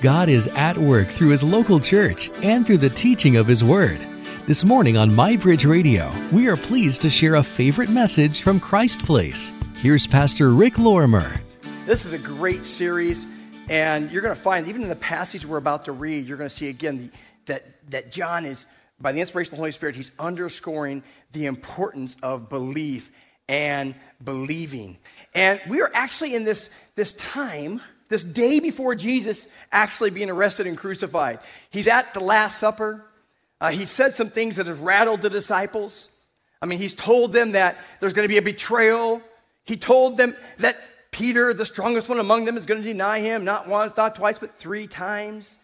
God is at work through His local church and through the teaching of His Word. This morning on MyBridge Radio, we are pleased to share a favorite message from Christ Place. Here's Pastor Rick Lorimer. This is a great series, and you're going to find, even in the passage we're about to read, you're going to see again that, that John is, by the inspiration of the Holy Spirit, he's underscoring the importance of belief and believing. And we are actually in this, this time, this day before Jesus actually being arrested and crucified. He's at the Last Supper. Uh, he said some things that have rattled the disciples. I mean, he's told them that there's going to be a betrayal. He told them that Peter, the strongest one among them, is going to deny him not once, not twice, but three times.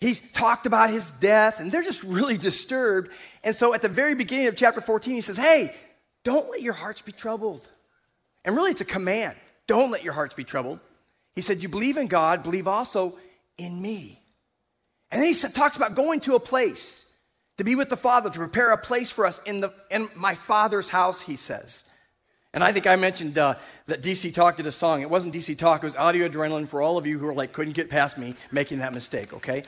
He's talked about his death, and they're just really disturbed. And so at the very beginning of chapter 14, he says, Hey, don't let your hearts be troubled. And really, it's a command. Don't let your hearts be troubled. He said, You believe in God, believe also in me. And then he talks about going to a place to be with the Father, to prepare a place for us in, the, in my Father's house, he says. And I think I mentioned uh, that DC Talk did a song. It wasn't DC Talk, it was Audio Adrenaline for all of you who are like, couldn't get past me making that mistake, okay?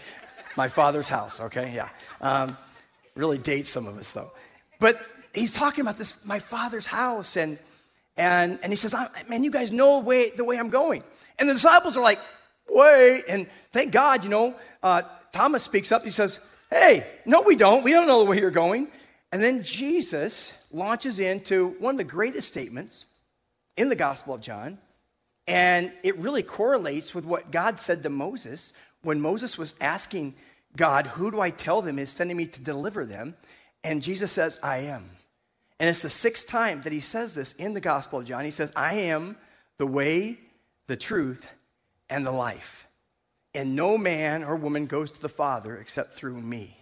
My Father's house, okay? Yeah. Um, really dates some of us, though. But he's talking about this, my father's house, and and and he says, man, you guys know way, the way I'm going. And the disciples are like, wait, and thank God, you know, uh, Thomas speaks up. He says, hey, no, we don't. We don't know the way you're going. And then Jesus launches into one of the greatest statements in the Gospel of John, and it really correlates with what God said to Moses when Moses was asking God, Who do I tell them is sending me to deliver them? And Jesus says, I am. And it's the sixth time that he says this in the Gospel of John. He says, I am the way, the truth, and the life. And no man or woman goes to the Father except through me.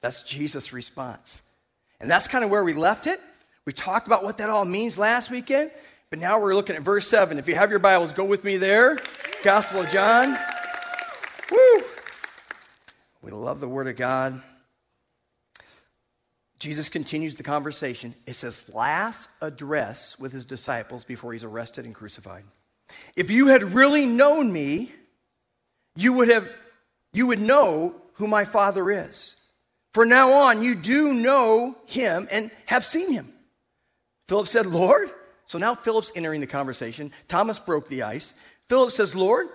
That's Jesus' response. And that's kind of where we left it. We talked about what that all means last weekend, but now we're looking at verse 7. If you have your Bibles, go with me there. Gospel of John. Woo! We love the Word of God. Jesus continues the conversation. It's his last address with his disciples before he's arrested and crucified. If you had really known me, you would have you would know who my father is. For now on, you do know him and have seen him. Philip said, Lord. So now Philip's entering the conversation. Thomas broke the ice. Philip says, Lord,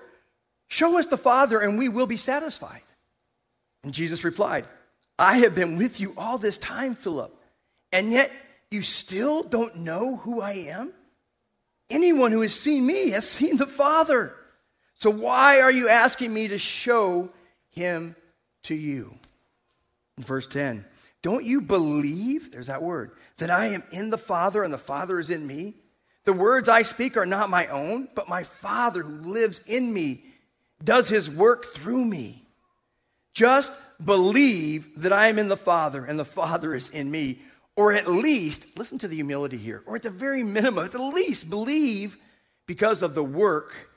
show us the Father and we will be satisfied. And Jesus replied, I have been with you all this time, Philip, and yet you still don't know who I am? Anyone who has seen me has seen the Father. So why are you asking me to show him to you? In verse 10, don't you believe, there's that word, that I am in the Father and the Father is in me? The words I speak are not my own, but my Father who lives in me does his work through me. Just believe that I am in the Father and the Father is in me. Or at least, listen to the humility here, or at the very minimum, at the least believe because of the work,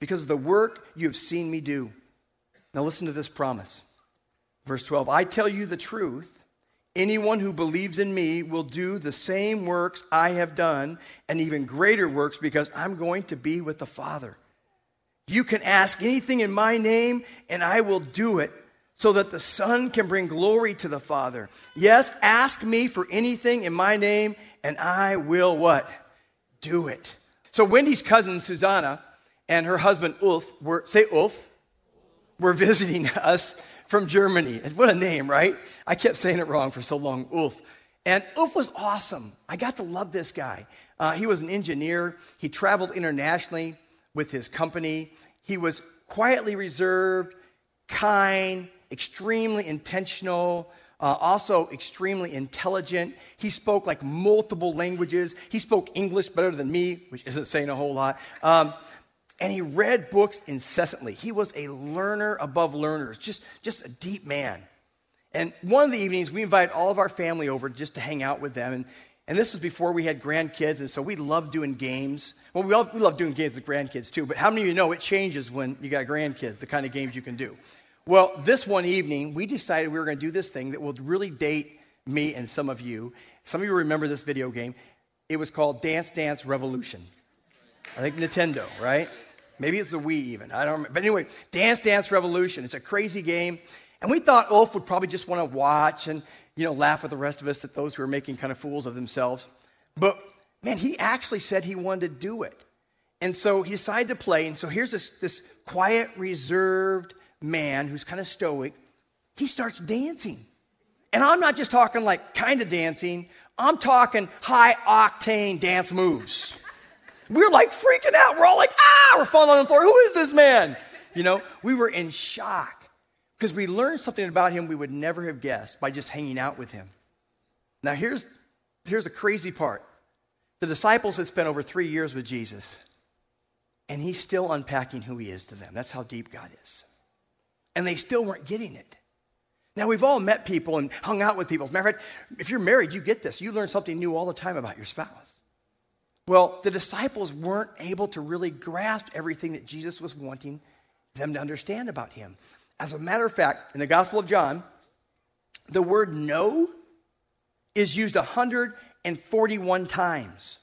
because of the work you have seen me do. Now listen to this promise. Verse 12 I tell you the truth. Anyone who believes in me will do the same works I have done and even greater works because I'm going to be with the Father. You can ask anything in my name, and I will do it so that the Son can bring glory to the Father. Yes, ask me for anything in my name, and I will what? Do it. So Wendy's cousin Susanna and her husband Ulf were, say Ulf, were visiting us from Germany. What a name, right? I kept saying it wrong for so long, Ulf. And Ulf was awesome. I got to love this guy. Uh, he was an engineer. He traveled internationally with his company. He was quietly reserved, kind, extremely intentional, uh, also extremely intelligent. He spoke like multiple languages. He spoke English better than me, which isn't saying a whole lot. Um, and he read books incessantly. He was a learner above learners, just, just a deep man. And one of the evenings, we invited all of our family over just to hang out with them. And and this was before we had grandkids, and so we loved doing games. Well, we, all, we love doing games with grandkids too, but how many of you know it changes when you got grandkids, the kind of games you can do? Well, this one evening, we decided we were going to do this thing that will really date me and some of you. Some of you remember this video game. It was called Dance Dance Revolution. I think Nintendo, right? Maybe it's a Wii even. I don't remember. But anyway, Dance Dance Revolution. It's a crazy game. And we thought Ulf would probably just want to watch and, you know, laugh with the rest of us at those who are making kind of fools of themselves. But man, he actually said he wanted to do it. And so he decided to play. And so here's this, this quiet, reserved man who's kind of stoic. He starts dancing. And I'm not just talking like kind of dancing, I'm talking high octane dance moves. We're like freaking out. We're all like, ah, we're falling on the floor. Who is this man? You know, we were in shock because we learned something about him we would never have guessed by just hanging out with him. Now, here's, here's the crazy part the disciples had spent over three years with Jesus, and he's still unpacking who he is to them. That's how deep God is. And they still weren't getting it. Now, we've all met people and hung out with people. As a matter of fact, if you're married, you get this. You learn something new all the time about your spouse. Well, the disciples weren't able to really grasp everything that Jesus was wanting them to understand about him. As a matter of fact, in the Gospel of John, the word know is used 141 times.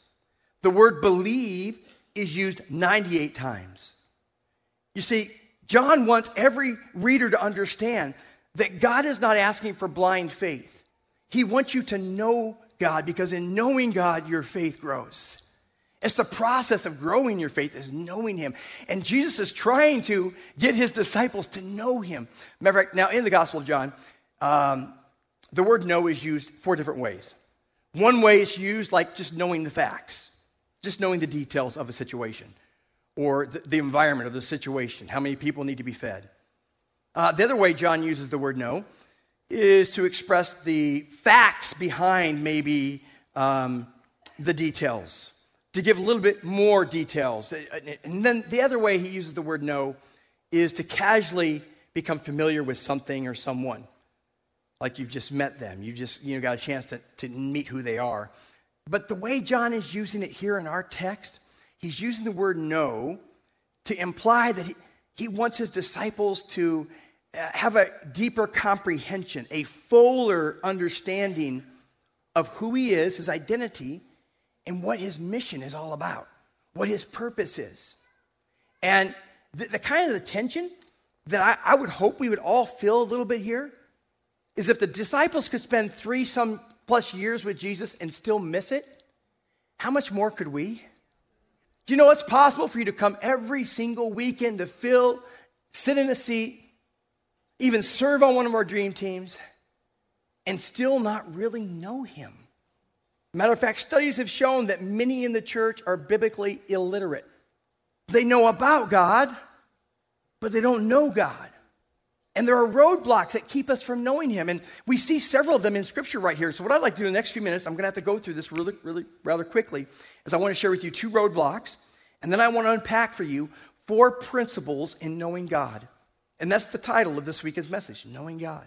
The word believe is used 98 times. You see, John wants every reader to understand that God is not asking for blind faith. He wants you to know God because in knowing God, your faith grows. It's the process of growing your faith is knowing Him. And Jesus is trying to get His disciples to know Him. Remember, now in the Gospel of John, um, the word know is used four different ways. One way is used like just knowing the facts, just knowing the details of a situation or the, the environment or the situation, how many people need to be fed. Uh, the other way John uses the word know is to express the facts behind maybe um, the details, to give a little bit more details. And then the other way he uses the word know is to casually become familiar with something or someone. Like you've just met them, you just you know, got a chance to, to meet who they are. But the way John is using it here in our text, he's using the word know to imply that he, he wants his disciples to uh, have a deeper comprehension, a fuller understanding of who he is, his identity, and what his mission is all about, what his purpose is. And the, the kind of the tension that I, I would hope we would all feel a little bit here is if the disciples could spend three some plus years with Jesus and still miss it, how much more could we? Do you know it's possible for you to come every single weekend to fill, sit in a seat, even serve on one of our dream teams, and still not really know Him. Matter of fact, studies have shown that many in the church are biblically illiterate. They know about God, but they don't know God. And there are roadblocks that keep us from knowing Him. And we see several of them in Scripture right here. So, what I'd like to do in the next few minutes, I'm going to have to go through this really, really, rather quickly, is I want to share with you two roadblocks, and then I want to unpack for you four principles in knowing God. And that's the title of this week's message Knowing God.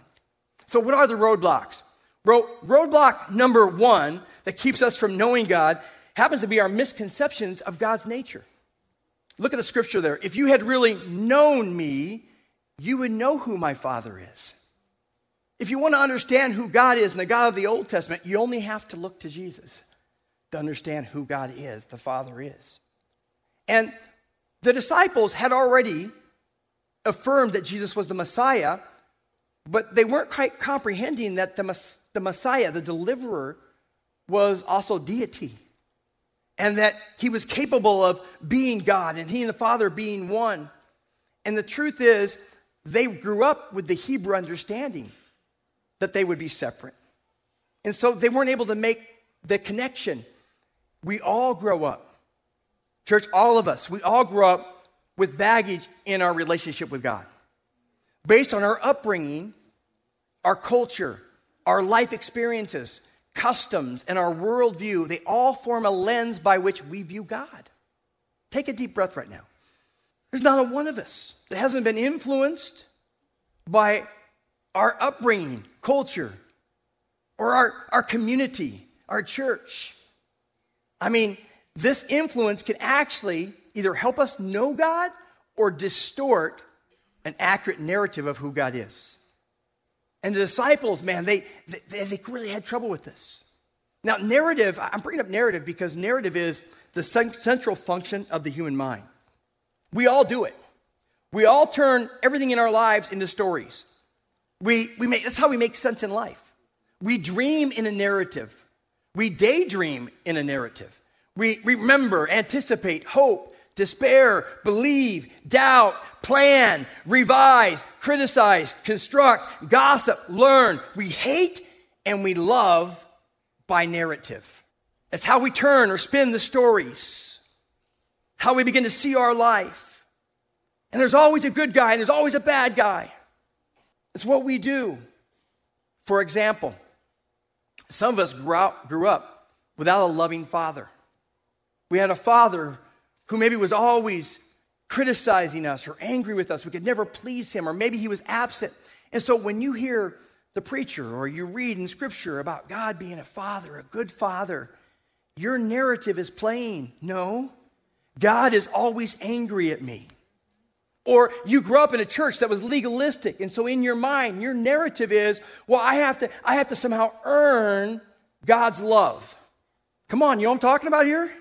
So, what are the roadblocks? roadblock number one that keeps us from knowing God happens to be our misconceptions of God's nature. Look at the scripture there. If you had really known me, you would know who my Father is. If you want to understand who God is and the God of the Old Testament, you only have to look to Jesus to understand who God is, the Father is. And the disciples had already affirmed that Jesus was the Messiah, but they weren't quite comprehending that the, the Messiah, the deliverer, was also deity. And that he was capable of being God and he and the Father being one. And the truth is, they grew up with the Hebrew understanding that they would be separate. And so they weren't able to make the connection. We all grow up. Church, all of us, we all grow up with baggage in our relationship with God. Based on our upbringing, our culture, our life experiences, customs, and our worldview, they all form a lens by which we view God. Take a deep breath right now. There's not a one of us that hasn't been influenced by our upbringing, culture, or our, our community, our church. I mean, this influence can actually either help us know God or distort an accurate narrative of who God is. And the disciples, man, they, they, they really had trouble with this. Now, narrative, I'm bringing up narrative because narrative is the central function of the human mind. We all do it. We all turn everything in our lives into stories. We, we make, that's how we make sense in life. We dream in a narrative. We daydream in a narrative. We remember, anticipate, hope, despair, believe, doubt, plan, revise, criticize, construct, gossip, learn. We hate and we love by narrative. That's how we turn or spin the stories, how we begin to see our life. And there's always a good guy and there's always a bad guy. It's what we do. For example, some of us grew up, grew up without a loving father. We had a father who maybe was always criticizing us or angry with us. We could never please him, or maybe he was absent. And so when you hear the preacher or you read in scripture about God being a father, a good father, your narrative is playing. No, God is always angry at me. Or you grew up in a church that was legalistic, and so in your mind, your narrative is, well, I have to, I have to somehow earn God's love. Come on, you know what I'm talking about here?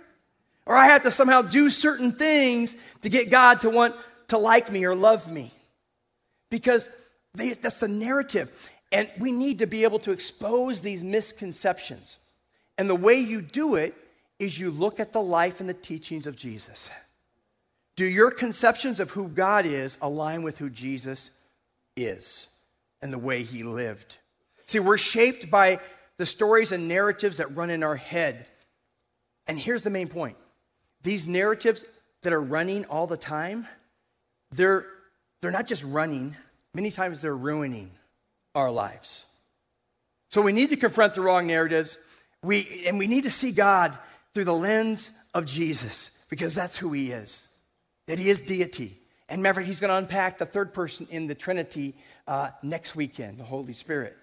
Or I have to somehow do certain things to get God to want to like me or love me. Because they, that's the narrative. And we need to be able to expose these misconceptions. And the way you do it is you look at the life and the teachings of Jesus. Do your conceptions of who God is align with who Jesus is and the way he lived? See, we're shaped by the stories and narratives that run in our head. And here's the main point these narratives that are running all the time, they're, they're not just running, many times they're ruining our lives. So we need to confront the wrong narratives, we, and we need to see God through the lens of Jesus because that's who he is, that he is deity. And remember, he's going to unpack the third person in the Trinity uh, next weekend, the Holy Spirit.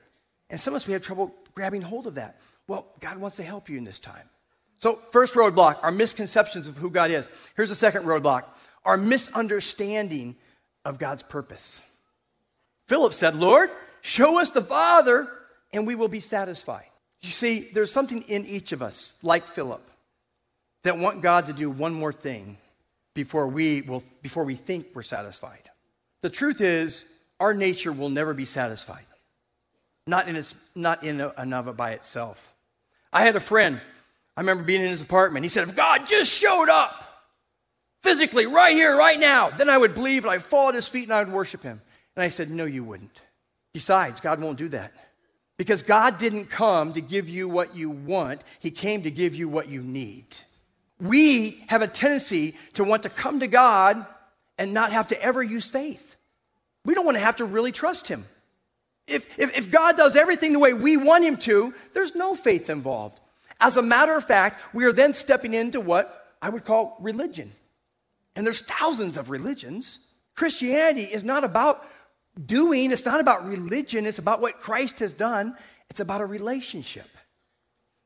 And some of us, we have trouble grabbing hold of that. Well, God wants to help you in this time. So, first roadblock, our misconceptions of who God is. Here's the second roadblock our misunderstanding of God's purpose. Philip said, Lord, show us the Father, and we will be satisfied. You see, there's something in each of us, like Philip, that want God to do one more thing before we, will, before we think we're satisfied. The truth is, our nature will never be satisfied, not in, its, not in and of it by itself. I had a friend I remember being in his apartment. He said, If God just showed up physically right here, right now, then I would believe and I'd fall at his feet and I would worship him. And I said, No, you wouldn't. Besides, God won't do that. Because God didn't come to give you what you want, He came to give you what you need. We have a tendency to want to come to God and not have to ever use faith. We don't want to have to really trust Him. If, if, if God does everything the way we want Him to, there's no faith involved. As a matter of fact, we are then stepping into what I would call religion. And there's thousands of religions. Christianity is not about doing, it's not about religion, it's about what Christ has done. It's about a relationship.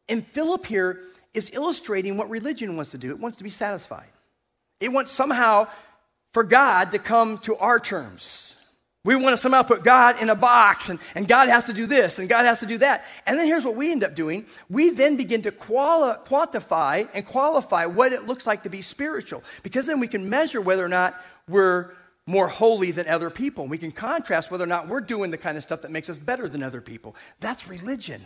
And Philip here is illustrating what religion wants to do. It wants to be satisfied. It wants somehow for God to come to our terms. We want to somehow put God in a box, and, and God has to do this, and God has to do that. And then here's what we end up doing we then begin to quali- quantify and qualify what it looks like to be spiritual, because then we can measure whether or not we're more holy than other people. We can contrast whether or not we're doing the kind of stuff that makes us better than other people. That's religion,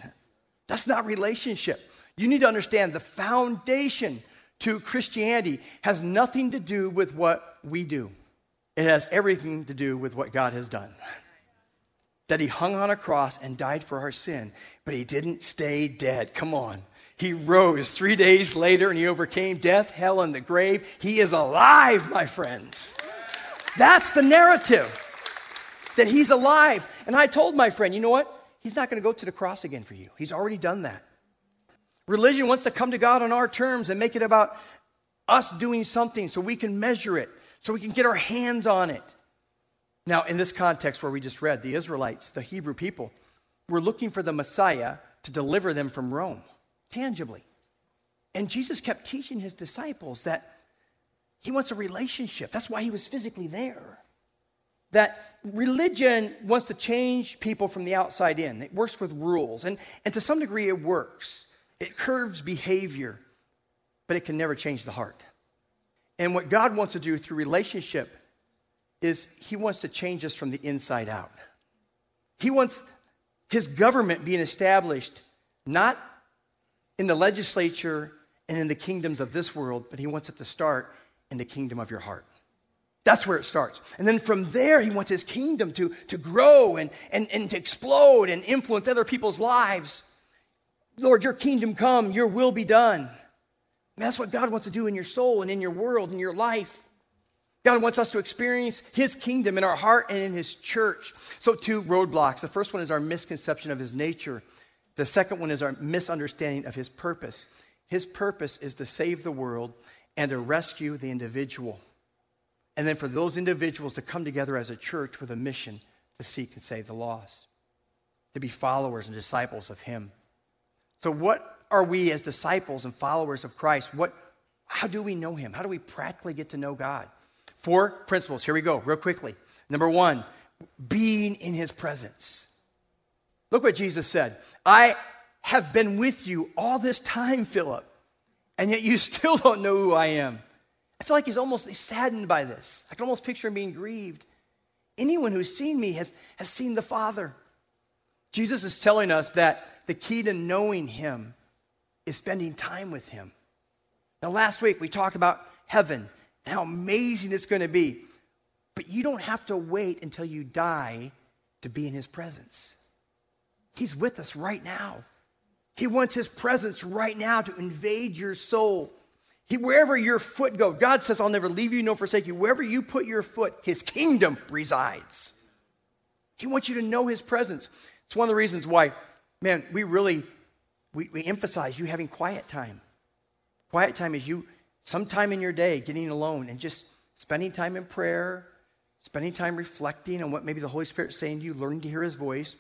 that's not relationship. You need to understand the foundation to Christianity has nothing to do with what we do. It has everything to do with what God has done. That he hung on a cross and died for our sin, but he didn't stay dead. Come on. He rose three days later and he overcame death, hell, and the grave. He is alive, my friends. That's the narrative that he's alive. And I told my friend, you know what? He's not going to go to the cross again for you. He's already done that. Religion wants to come to God on our terms and make it about us doing something so we can measure it so we can get our hands on it. Now, in this context where we just read, the Israelites, the Hebrew people, were looking for the Messiah to deliver them from Rome, tangibly. And Jesus kept teaching his disciples that he wants a relationship. That's why he was physically there. That religion wants to change people from the outside in. It works with rules. And, and to some degree, it works. It curves behavior, but it can never change the heart. And what God wants to do through relationship is He wants to change us from the inside out. He wants His government being established not in the legislature and in the kingdoms of this world, but He wants it to start in the kingdom of your heart. That's where it starts. And then from there, he wants his kingdom to, to grow and, and, and to explode and influence other people's lives. Lord, your kingdom come, your will be done. And that's what God wants to do in your soul and in your world, and your life. God wants us to experience his kingdom in our heart and in his church. So, two roadblocks. The first one is our misconception of his nature, the second one is our misunderstanding of his purpose. His purpose is to save the world and to rescue the individual. And then for those individuals to come together as a church with a mission to seek and save the lost, to be followers and disciples of him. So, what are we as disciples and followers of Christ? What, how do we know him? How do we practically get to know God? Four principles. Here we go, real quickly. Number one, being in his presence. Look what Jesus said I have been with you all this time, Philip, and yet you still don't know who I am. I feel like he's almost saddened by this. I can almost picture him being grieved. Anyone who's seen me has, has seen the Father. Jesus is telling us that the key to knowing him is spending time with him. Now, last week we talked about heaven and how amazing it's going to be. But you don't have to wait until you die to be in his presence. He's with us right now. He wants his presence right now to invade your soul. He, wherever your foot goes, God says, I'll never leave you nor forsake you. Wherever you put your foot, his kingdom resides. He wants you to know his presence. It's one of the reasons why, man, we really we, we emphasize you having quiet time. Quiet time is you sometime in your day getting alone and just spending time in prayer, spending time reflecting on what maybe the Holy Spirit's saying to you, learning to hear his voice,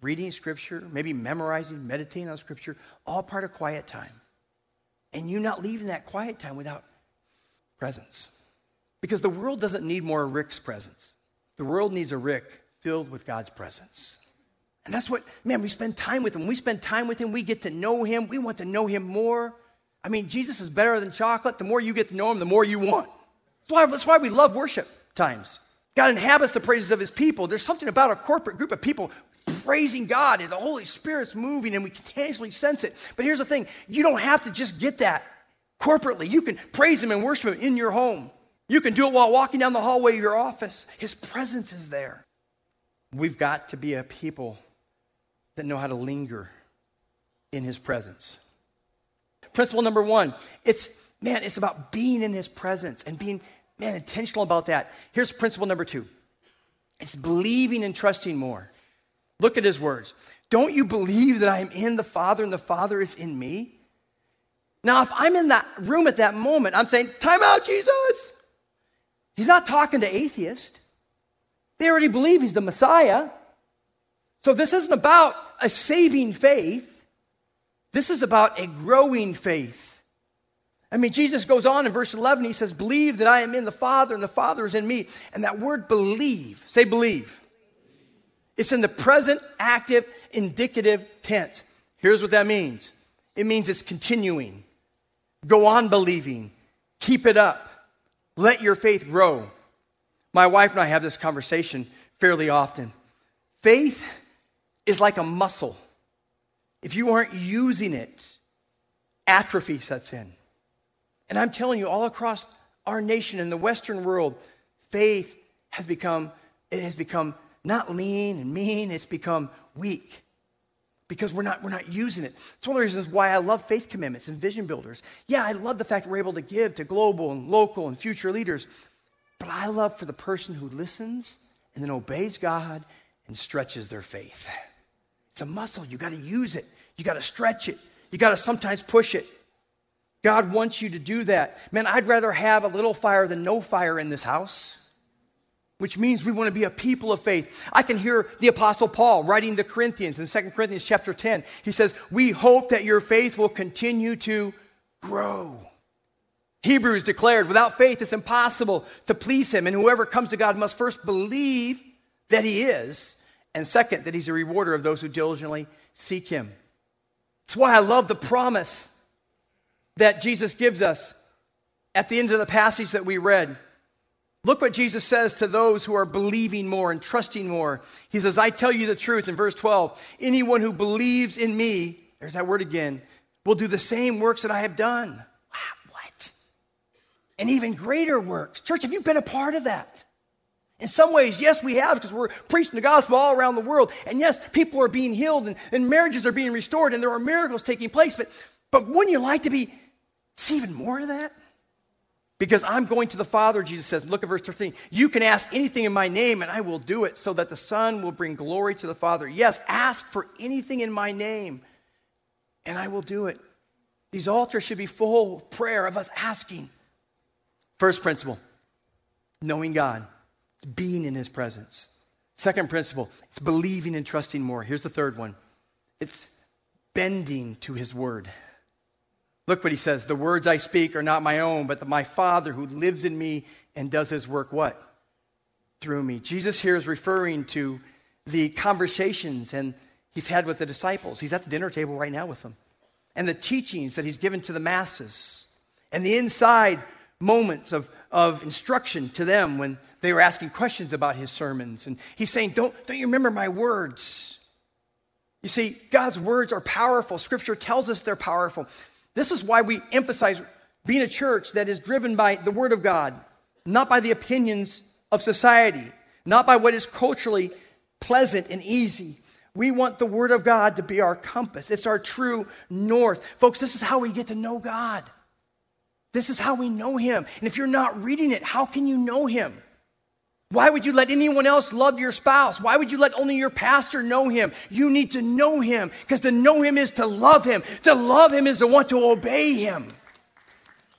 reading scripture, maybe memorizing, meditating on scripture, all part of quiet time and you not leaving that quiet time without presence. Because the world doesn't need more Rick's presence. The world needs a Rick filled with God's presence. And that's what, man, we spend time with him. We spend time with him, we get to know him. We want to know him more. I mean, Jesus is better than chocolate. The more you get to know him, the more you want. That's why, that's why we love worship times. God inhabits the praises of his people. There's something about a corporate group of people praising God and the Holy Spirit's moving and we continuously sense it. But here's the thing you don't have to just get that corporately. You can praise Him and worship Him in your home. You can do it while walking down the hallway of your office. His presence is there. We've got to be a people that know how to linger in His presence. Principle number one it's, man, it's about being in His presence and being, man, intentional about that. Here's principle number two it's believing and trusting more. Look at his words. Don't you believe that I am in the Father and the Father is in me? Now, if I'm in that room at that moment, I'm saying, Time out, Jesus. He's not talking to atheists. They already believe he's the Messiah. So this isn't about a saving faith. This is about a growing faith. I mean, Jesus goes on in verse 11, he says, Believe that I am in the Father and the Father is in me. And that word believe, say believe. It's in the present active indicative tense. Here's what that means it means it's continuing. Go on believing. Keep it up. Let your faith grow. My wife and I have this conversation fairly often. Faith is like a muscle. If you aren't using it, atrophy sets in. And I'm telling you, all across our nation and the Western world, faith has become, it has become not lean and mean, it's become weak because we're not, we're not using it. It's one of the reasons why I love faith commitments and vision builders. Yeah, I love the fact that we're able to give to global and local and future leaders, but I love for the person who listens and then obeys God and stretches their faith. It's a muscle. You got to use it, you got to stretch it, you got to sometimes push it. God wants you to do that. Man, I'd rather have a little fire than no fire in this house which means we want to be a people of faith. I can hear the apostle Paul writing the Corinthians in 2 Corinthians chapter 10. He says, "We hope that your faith will continue to grow." Hebrews declared, "Without faith it's impossible to please him, and whoever comes to God must first believe that he is, and second that he's a rewarder of those who diligently seek him." That's why I love the promise that Jesus gives us at the end of the passage that we read, look what Jesus says to those who are believing more and trusting more. He says, I tell you the truth in verse 12 anyone who believes in me, there's that word again, will do the same works that I have done. Wow, what? And even greater works. Church, have you been a part of that? In some ways, yes, we have because we're preaching the gospel all around the world. And yes, people are being healed and, and marriages are being restored and there are miracles taking place. But, but wouldn't you like to be, see even more of that? Because I'm going to the Father, Jesus says, look at verse 13. You can ask anything in my name and I will do it so that the Son will bring glory to the Father. Yes, ask for anything in my name and I will do it. These altars should be full of prayer of us asking. First principle knowing God, it's being in his presence. Second principle, it's believing and trusting more. Here's the third one it's bending to his word. Look what he says The words I speak are not my own, but my Father who lives in me and does his work what? Through me. Jesus here is referring to the conversations and he's had with the disciples. He's at the dinner table right now with them. And the teachings that he's given to the masses. And the inside moments of, of instruction to them when they were asking questions about his sermons. And he's saying, Don't, don't you remember my words? You see, God's words are powerful. Scripture tells us they're powerful. This is why we emphasize being a church that is driven by the Word of God, not by the opinions of society, not by what is culturally pleasant and easy, we want the Word of God to be our compass. It's our true north. Folks, this is how we get to know God. This is how we know Him. And if you're not reading it, how can you know Him? Why would you let anyone else love your spouse? Why would you let only your pastor know him? You need to know him because to know him is to love him. To love him is to want to obey him.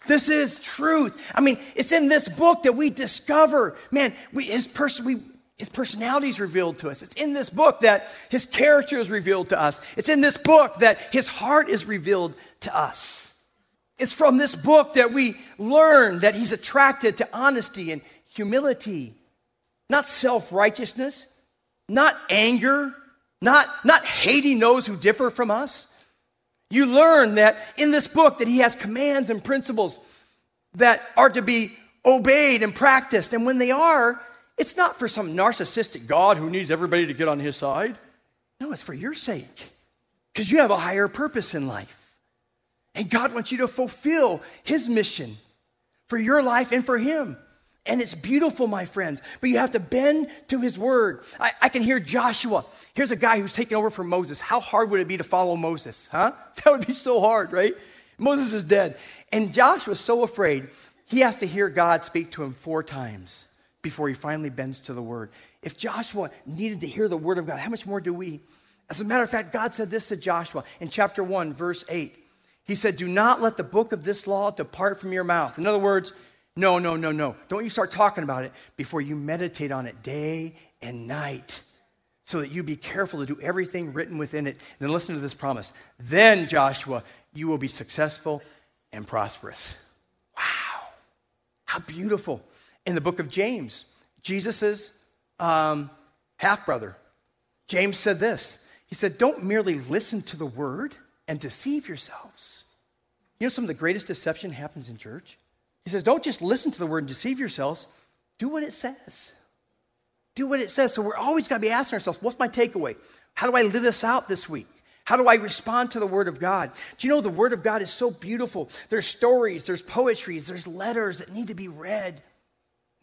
This is truth. I mean, it's in this book that we discover, man, we, his person, we, his personality is revealed to us. It's in this book that his character is revealed to us. It's in this book that his heart is revealed to us. It's from this book that we learn that he's attracted to honesty and humility, not self righteousness, not anger, not, not hating those who differ from us. You learn that in this book that he has commands and principles that are to be obeyed and practiced. And when they are, it's not for some narcissistic God who needs everybody to get on his side. No, it's for your sake because you have a higher purpose in life. And God wants you to fulfill his mission for your life and for him. And it's beautiful, my friends, but you have to bend to his word. I, I, can hear Joshua. Here's a guy who's taking over from Moses. How hard would it be to follow Moses, huh? That would be so hard, right? Moses is dead. And Joshua's so afraid, he has to hear God speak to him four times before he finally bends to the word. If Joshua needed to hear the word of God, how much more do we? As a matter of fact, God said this to Joshua in chapter 1, verse 8. He said, Do not let the book of this law depart from your mouth. In other words, no, no, no, no. Don't you start talking about it before you meditate on it day and night so that you be careful to do everything written within it. And then listen to this promise. Then, Joshua, you will be successful and prosperous. Wow. How beautiful in the book of James, Jesus' um, half brother. James said this He said, Don't merely listen to the word and deceive yourselves. You know, some of the greatest deception happens in church. He says, Don't just listen to the word and deceive yourselves, do what it says. Do what it says. So we're always got to be asking ourselves, What's my takeaway? How do I live this out this week? How do I respond to the Word of God? Do you know the Word of God is so beautiful? There's stories, there's poetries, there's letters that need to be read.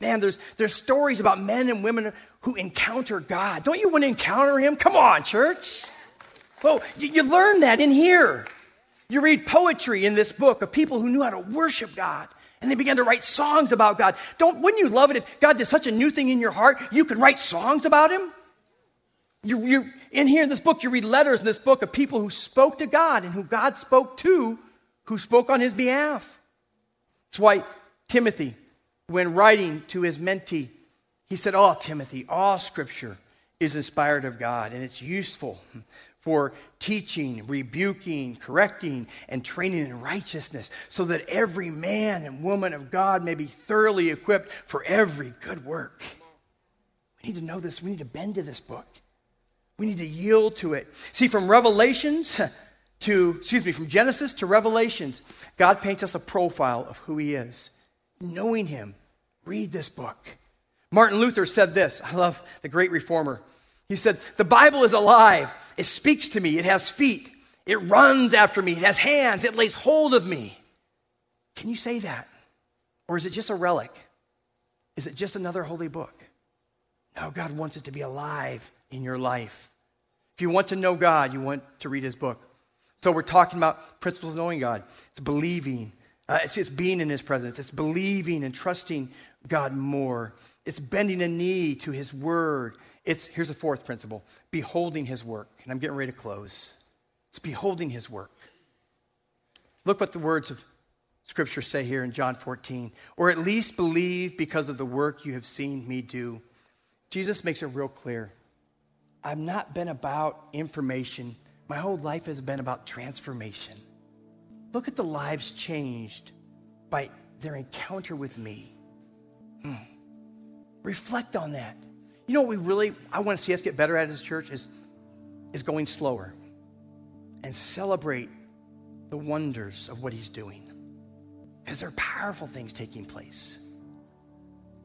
Man, there's, there's stories about men and women who encounter God. Don't you want to encounter Him? Come on, church. Oh, you, you learn that in here. You read poetry in this book of people who knew how to worship God. And they began to write songs about God. Don't, wouldn't you love it if God did such a new thing in your heart, you could write songs about Him? You, you, in here in this book, you read letters in this book of people who spoke to God and who God spoke to, who spoke on His behalf. That's why Timothy when writing to his mentee, he said, Oh, Timothy, all scripture is inspired of God and it's useful for teaching, rebuking, correcting, and training in righteousness, so that every man and woman of God may be thoroughly equipped for every good work. We need to know this. We need to bend to this book. We need to yield to it. See, from Revelations to, excuse me, from Genesis to Revelations, God paints us a profile of who He is. knowing Him, read this book. Martin Luther said this. I love the great reformer. He said, The Bible is alive. It speaks to me. It has feet. It runs after me. It has hands. It lays hold of me. Can you say that? Or is it just a relic? Is it just another holy book? No, God wants it to be alive in your life. If you want to know God, you want to read his book. So we're talking about principles of knowing God. It's believing. Uh, it's, it's being in his presence. It's believing and trusting God more. It's bending a knee to his word. It's, here's the fourth principle beholding his work. And I'm getting ready to close. It's beholding his work. Look what the words of Scripture say here in John 14. Or at least believe because of the work you have seen me do. Jesus makes it real clear. I've not been about information. My whole life has been about transformation. Look at the lives changed by their encounter with me. Hmm. Reflect on that. You know what we really, I want to see us get better at as a church is, is going slower and celebrate the wonders of what he's doing. Because there are powerful things taking place.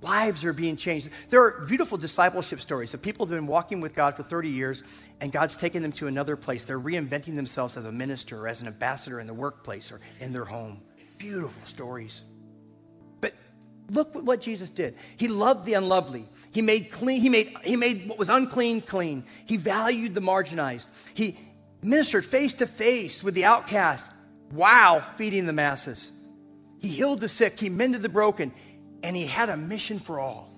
Lives are being changed. There are beautiful discipleship stories of people that have been walking with God for 30 years and God's taken them to another place. They're reinventing themselves as a minister or as an ambassador in the workplace or in their home. Beautiful stories. Look what Jesus did. He loved the unlovely. He made clean, he made, he made what was unclean clean. He valued the marginalized. He ministered face to face with the outcast while feeding the masses. He healed the sick, he mended the broken, and he had a mission for all.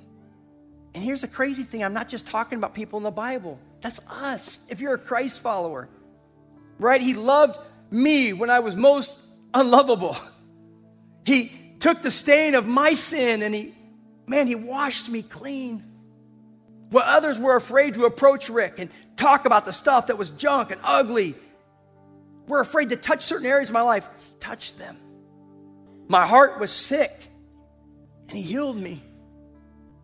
And here's the crazy thing I'm not just talking about people in the Bible, that's us, if you're a Christ follower, right? He loved me when I was most unlovable. He took the stain of my sin and he, man, he washed me clean. While others were afraid to approach Rick and talk about the stuff that was junk and ugly, we're afraid to touch certain areas of my life, touch them. My heart was sick, and He healed me.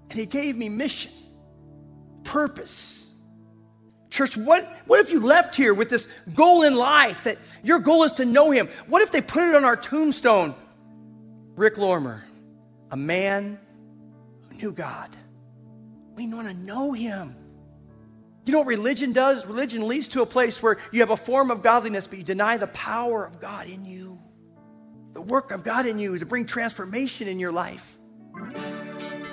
And He gave me mission, purpose. Church, what, what if you left here with this goal in life that your goal is to know Him? What if they put it on our tombstone? Rick Lorimer, a man who knew God. We want to know Him. You know what religion does? Religion leads to a place where you have a form of godliness, but you deny the power of God in you. The work of God in you is to bring transformation in your life.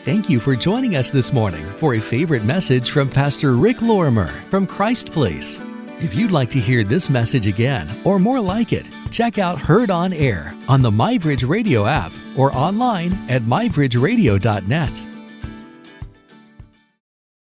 Thank you for joining us this morning for a favorite message from Pastor Rick Lorimer from Christ Place. If you'd like to hear this message again or more like it, check out Heard on Air on the MyBridge Radio app or online at mybridgeradio.net.